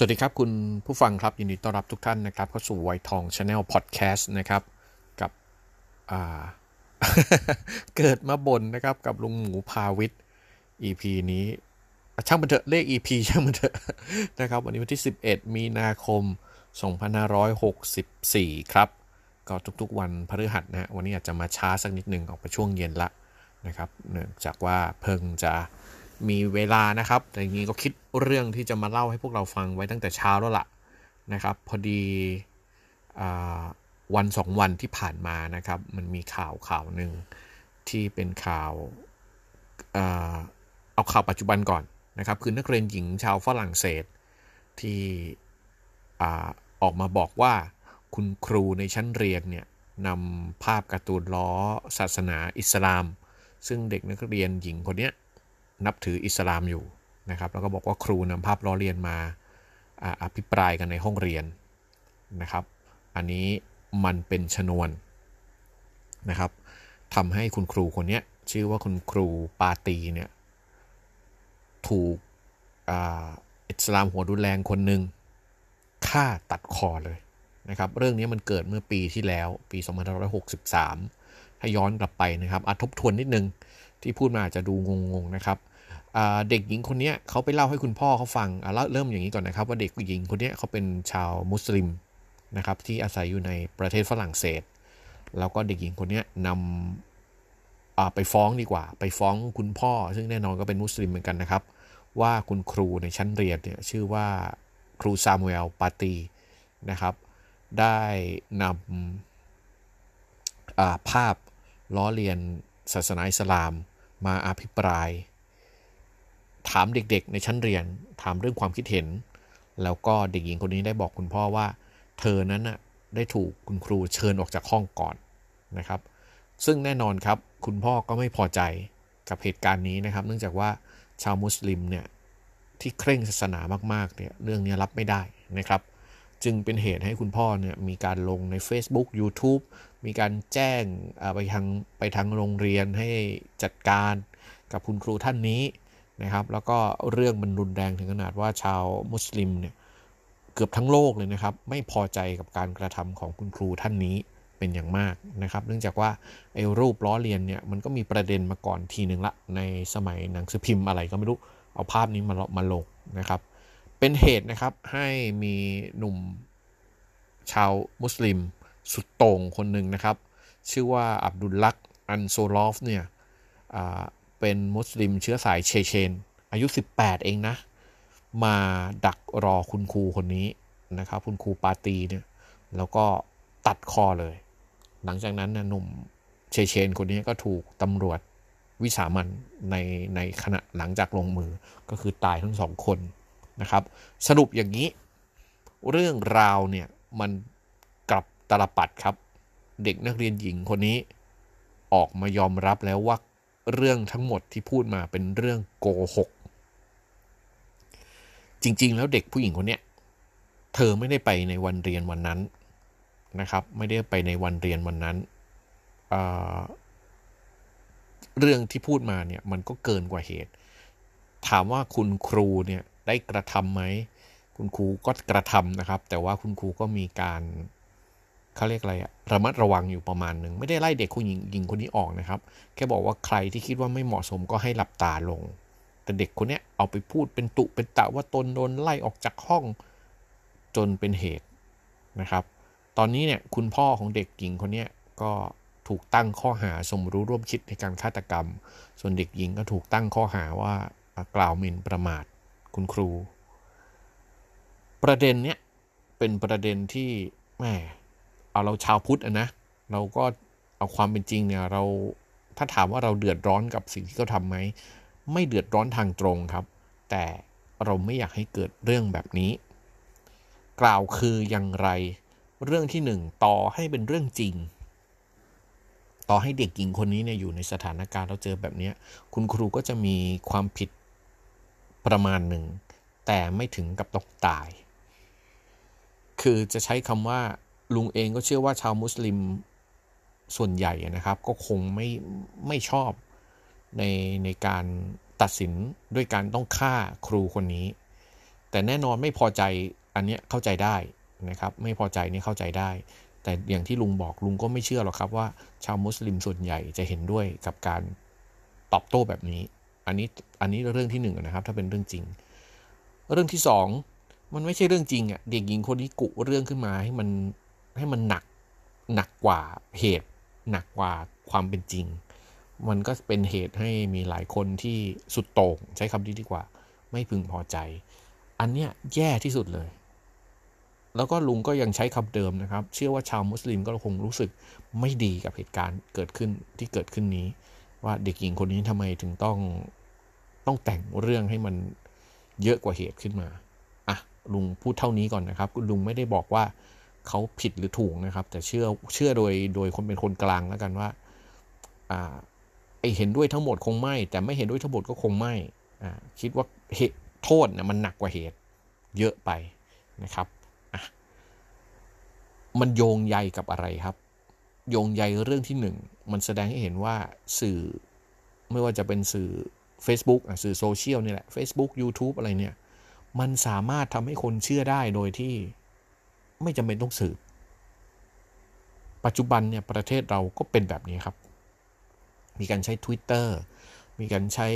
สวัสดีครับ คุณผู้ฟังครับ ยินดีต้อนรับทุกท่านนะครับ เข้าสู่วัยทอง Channel พอดแคสต์นะครับ กับเกิดมาบ่นนะครับ กับลุงหมูพาวิทย์ EP นี้ ช่างมันเถอะเลข EP ช่างมันเถอะนะครับ วันนี้วันที่ 11 มีนาคม 2564 ครับ ก็ทุกๆวันพฤหัสนะฮะวันนี้อาจจะมาช้าสักนิดหนึ่งออกไปช่วงเย็นละนะครับ เนื่องจากว่าเพิ่งจะ มีเวลานะครับ แต่จริงๆก็คิดเรื่องที่จะมาเล่าให้พวกเราฟังไว้ตั้งแต่เช้าแล้วล่ะนะครับ พอดีอวันสองวันที่ผ่านมานะครับ มันมีข่าวข่าวหนึ่งที่เป็นข่าวเอาข่าวปัจจุบันก่อนนะครับ คือนักเรียนหญิงชาวฝรั่งเศสที่ออกมาบอกว่าคุณครูในชั้นเรียนเนี่ยนำภาพการ์ตูนล้อศาสนาอิสลาม ซึ่งเด็กนักเรียนหญิงคนนี้ นับถืออิสลามอยู่นะครับแล้วก็บอกว่าครูนำภาพล้อเลียนมาอภิปรายกันในห้องเรียนนะครับ อันนี้มันเป็นชนวนนะครับทำให้คุณครูคนนี้ชื่อว่าคุณครูปาตีเนี่ยถูกอิสลามหัวรุนแรงคนหนึ่งฆ่าตัดคอเลยนะครับเรื่องนี้มันเกิดเมื่อปีที่แล้วปี 2563ให้ย้อนกลับไปนะครับอาทบทวนนิดนึงที่พูดมาอาจจะดูงงๆนะครับ เด็กหญิงคนนี้เขาไปเล่าให้คุณพ่อเขาฟังเล่าเริ่มอย่างนี้ก่อนนะครับ ว่าเด็กหญิงคนนี้เขาเป็นชาวมุสลิมนะครับที่อาศัยอยู่ในประเทศฝรั่งเศส แล้วก็เด็กหญิงคนนี้นำไปฟ้องดีกว่า ไปฟ้องคุณพ่อ ซึ่งแน่นอนก็เป็นมุสลิมเหมือนกันนะครับ ว่าคุณครูในชั้นเรียนเนี่ยชื่อว่าครูซามูเอลปาตีนะครับ ได้นำภาพล้อเลียนศาสนาอิสลามมาอภิปราย ถามเด็กๆ ในชั้นเรียน ถามเรื่องความคิดเห็น แล้วก็เด็กหญิงคนนี้ได้บอกคุณพ่อว่า เธอนั้นน่ะได้ถูกคุณครูเชิญออกจากห้องก่อนนะครับ ซึ่งแน่นอนครับคุณพ่อก็ไม่พอใจกับเหตุการณ์นี้นะครับ เนื่องจากว่าชาวมุสลิมเนี่ยที่เคร่งศาสนามากๆเนี่ยเรื่องนี้รับไม่ได้นะครับ จึงเป็นเหตุให้คุณพ่อเนี่ยมีการลงใน Facebook YouTube มีการแจ้งไปทางไปทางโรงเรียนให้จัดการกับคุณครูท่านนี้ นะครับ แล้วก็เรื่องมันรุนแรงถึงขนาดว่าชาวมุสลิมเนี่ยเกือบทั้งโลกเลยนะครับ ไม่พอใจกับการกระทำของคุณครูท่านนี้เป็นอย่างมากนะครับ เนื่องจากว่าไอ้รูปล้อเลียนเนี่ยมันก็มีประเด็นมาก่อนทีหนึ่งละในสมัยหนังสือพิมพ์อะไรก็ไม่รู้เอาภาพนี้มามาลงนะครับ เป็นเหตุนะครับให้มีหนุ่มชาวมุสลิม สุดโต่งคนหนึ่งนะครับ ชื่อว่าอับดุลลัคห์อันโซรอฟเนี่ย เป็นมุสลิมเชื้อสายเชเชน อายุ 18 เองนะ มาดักรอคุณครูคนนี้นะครับ คุณครูปาตีเนี่ย แล้วก็ตัดคอเลย หลังจากนั้นนะหนุ่มเชเชนคนนี้ก็ถูกตำรวจวิสามันในในขณะหลังจากลงมือก็คือตายทั้งสองคนนะครับ สรุปอย่างนี้ เรื่องราวเนี่ยมันกลับตลปัดครับ เด็กนักเรียนหญิงคนนี้ ออกมายอมรับแล้วว่า เรื่องทั้งหมดที่พูดมาเป็นเรื่องโกหก จริง ๆ แล้วเด็กผู้หญิงคนเนี้ยเธอไม่ได้ไปในวันเรียนวันนั้นนะครับ ไม่ได้ไปในวันเรียนวันนั้นเเรื่องที่พูดมาเนี่ยมันก็เกินกว่าเหตุ ถามว่าคุณครูเนี่ยได้กระทำไหม คุณครูก็กระทำนะครับ แต่ว่าคุณครูก็มีการ เขาเรียกอะไรอะระมัดระวังอยู่ประมาณหนึ่งไม่ได้ไล่เด็กคุณหญิงหญิงคนนี้ออกนะครับ แค่บอกว่าใครที่คิดว่าไม่เหมาะสมก็ให้หลับตาลง แต่เด็กคนนี้เอาไปพูดเป็นตุเป็นตะว่าตนโดนไล่ออกจากห้องจนเป็นเหตุนะครับ ตอนนี้เนี่ยคุณพ่อของเด็กหญิงคนนี้ก็ถูกตั้งข้อหาสมรู้ร่วมคิดในการฆาตกรรม ส่วนเด็กหญิงก็ถูกตั้งข้อหาว่ากล่าวหมิ่นประมาทคุณครู ประเด็นเนี้ยเป็นประเด็นที่แม่ เอาเราชาวพุทธนะ เราก็เอาความเป็นจริงเนี่ยเราถ้าถามว่าเราเดือดร้อนกับสิ่งที่เขาทำไหมไม่เดือดร้อนทางตรงครับ แต่เราไม่อยากให้เกิดเรื่องแบบนี้ กล่าวคืออย่างไร เรื่องที่หนึ่งต่อให้เป็นเรื่องจริง ต่อให้เด็กหญิงคนนี้เนี่ยอยู่ในสถานการณ์เราเจอแบบนี้คุณครูก็จะมีความผิดประมาณหนึ่ง แต่ไม่ถึงกับต้องตาย คือจะใช้คำว่า ลุงเองก็เชื่อว่าชาวมุสลิมส่วนใหญ่นะครับ ก็คงไม่ไม่ชอบในในการตัดสินด้วยการต้องฆ่าครูคนนี้ แต่แน่นอนไม่พอใจอันนี้เข้าใจได้นะครับ ไม่พอใจนี่เข้าใจได้ แต่อย่างที่ลุงบอกลุงก็ไม่เชื่อหรอกครับว่า ชาวมุสลิมส่วนใหญ่จะเห็นด้วยกับการตอบโต้แบบนี้ อันนี้อันนี้เรื่องที่หนึ่งนะครับ ถ้าเป็นเรื่องจริง เรื่องที่สองมันไม่ใช่เรื่องจริงอะเด็กหญิงคนนี้กุเรื่องขึ้นมาให้มัน ให้มันหนักหนักกว่าเหตุ หนักกว่าความเป็นจริง มันก็เป็นเหตุให้มีหลายคนที่สุดโต่งใช้คำนี้ดีกว่า ไม่พึงพอใจ อันเนี้ยแย่ที่สุดเลย แล้วก็ลุงก็ยังใช้คำเดิมนะครับ เชื่อว่าชาวมุสลิมก็คงรู้สึกไม่ดีกับเหตุการณ์เกิดขึ้นที่เกิดขึ้นนี้ ว่าเด็กหญิงคนนี้ทำไมถึงต้องต้องแต่งเรื่องให้มันเยอะกว่าเหตุขึ้นมาอะลุงพูดเท่านี้ก่อนนะครับลุงไม่ได้บอกว่า เขาผิดหรือถูกนะครับ แต่เชื่อเชื่อโดยโดยคนเป็นคนกลางแล้วกันว่าอ่าไอเห็นด้วยทั้งหมดคงไม่ แต่ไม่เห็นด้วยทั้งหมดก็คงไม่อ่าคิดว่าเหตุโทษเนี่ยมันหนักกว่าเหตุเยอะไปนะครับอะมันโยงใยกับอะไรครับ โยงใยเรื่องที่หนึ่งมันแสดงให้เห็นว่าสื่อไม่ว่าจะเป็นสื่อ Facebook อะสื่อโซเชียลนี่แหละ Facebook YouTube อะไรเนี่ย มันสามารถทำให้คนเชื่อได้โดยที่ ไม่จำเป็นต้องสืบ ปัจจุบันเนี่ยประเทศเราก็เป็นแบบนี้ครับ มีการใช้ Twitter มีการใช้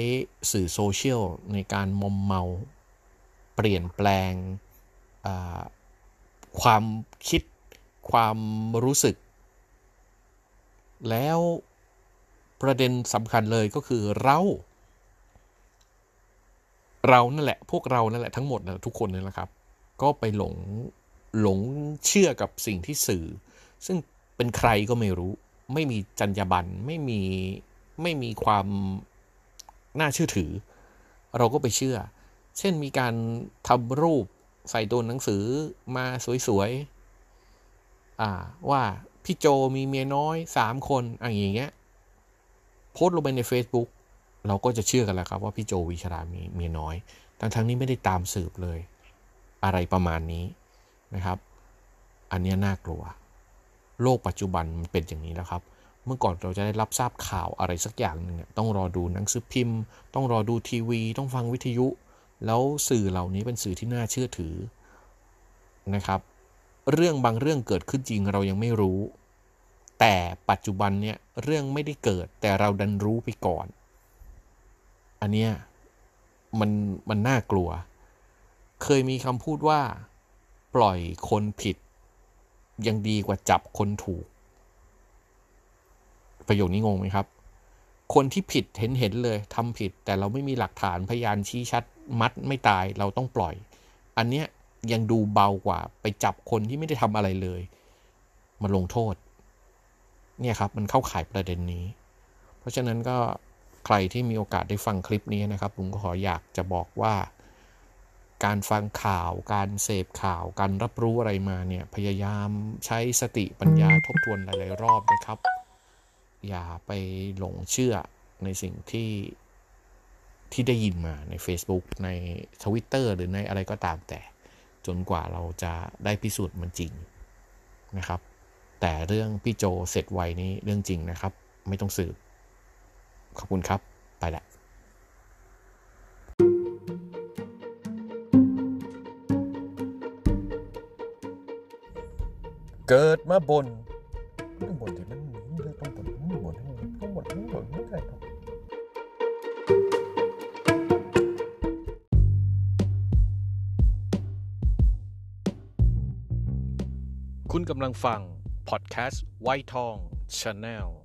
สื่อโซเชียลในการมอมเมา เปลี่ยนแปลงความคิดความรู้สึก แล้วประเด็นสำคัญเลยก็คือเรา เรานั่นแหละ พวกเรานั่นแหละทั้งหมดนะทุกคนนี่แหละครับ ก็ไปหลง หลงเชื่อกับสิ่งที่สื่อ ซึ่งเป็นใครก็ไม่รู้ ไม่มีจรรยาบรรณไม่มีไม่มีความน่าเชื่อถือ เราก็ไปเชื่อ เช่นมีการทำรูปใส่ตัวหนังสือมาสวยๆว่าพี่โจมีเมียน้อยสามคนอะไรอย่างเงี้ยโพสต์ลงไปใน Facebook เราก็จะเชื่อกันแล้วครับว่าพี่โจวิชรามีเมียน้อย ทั้งทั้งนี้ไม่ได้ตามสืบเลย อะไรประมาณนี้ นะครับ อันนี้น่ากลัว โลกปัจจุบันมันเป็นอย่างนี้แล้วครับ เมื่อก่อนเราจะได้รับทราบข่าวอะไรสักอย่างหนึ่งต้องรอดูหนังสือพิมพ์ ต้องรอดูทีวี ต้องฟังวิทยุ แล้วสื่อเหล่านี้เป็นสื่อที่น่าเชื่อถือนะครับ เรื่องบางเรื่องเกิดขึ้นจริงเรายังไม่รู้ แต่ปัจจุบันเนี่ยเรื่องไม่ได้เกิดแต่เราดันรู้ไปก่อน อันเนี้ยมันมันน่ากลัว เคยมีคำพูดว่า ปล่อยคนผิด ยังดีกว่าจับคนถูก ประโยคนี้งงไหมครับ คนที่ผิดเห็นเห็นเลยทำผิด แต่เราไม่มีหลักฐานพยานชี้ชัด มัดไม่ตายเราต้องปล่อย อันเนี้ยยังดูเบากว่าไปจับคนที่ไม่ได้ทำอะไรเลย มาลงโทษ เนี่ยครับมันเข้าข่ายประเด็นนี้ เพราะฉะนั้นก็ใครที่มีโอกาสได้ฟังคลิปนี้นะครับผมก็ขออยากจะบอกว่า การฟังข่าว การเสพข่าว การรับรู้อะไรมาเนี่ยพยายามใช้สติปัญญาทบทวนหลายๆรอบนะครับ อย่าไปหลงเชื่อในสิ่งที่ที่ได้ยินมาใน Facebook ใน Twitter หรือในอะไรก็ตามแต่ จนกว่าเราจะได้พิสูจน์มันจริงนะครับ แต่เรื่องพี่โจเสร็จไวนี้เรื่องจริงนะครับ ไม่ต้องสืบ ขอบคุณครับ ไปละ เกิดมาบ่นต้องบ่นที่มันนี่เลยต้องบ่นต้องบ่นต้องบ่นต้องบ่นไม่ได้หรอกคุณกำลังฟัง พอดแคสต์วัยทอง Channel